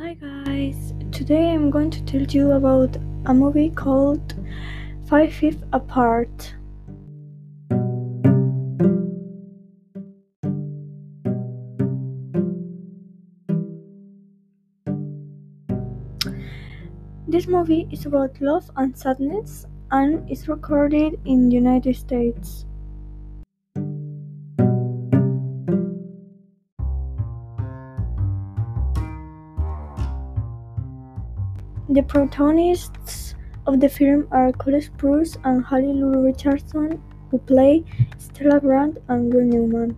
Hi guys, today I'm going to tell you about a movie called Five Feet Apart. This movie is about love and sadness and is recorded in the United States. The protagonists of the film are Cole Sprouse and Haley Lu Richardson, who play Stella Grant and Will Newman.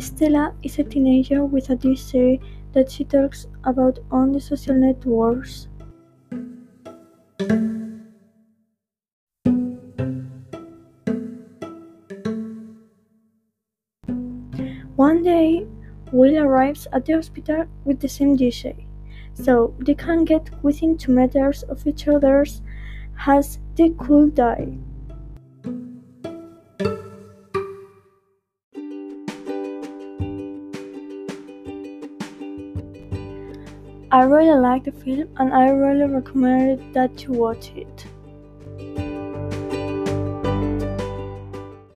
Stella is a teenager with a disease that she talks about on the social networks. One day, Will arrives at the hospital with the same disease, so they can get within two meters of each other as they could die. I really like the film and I really recommend that you watch it.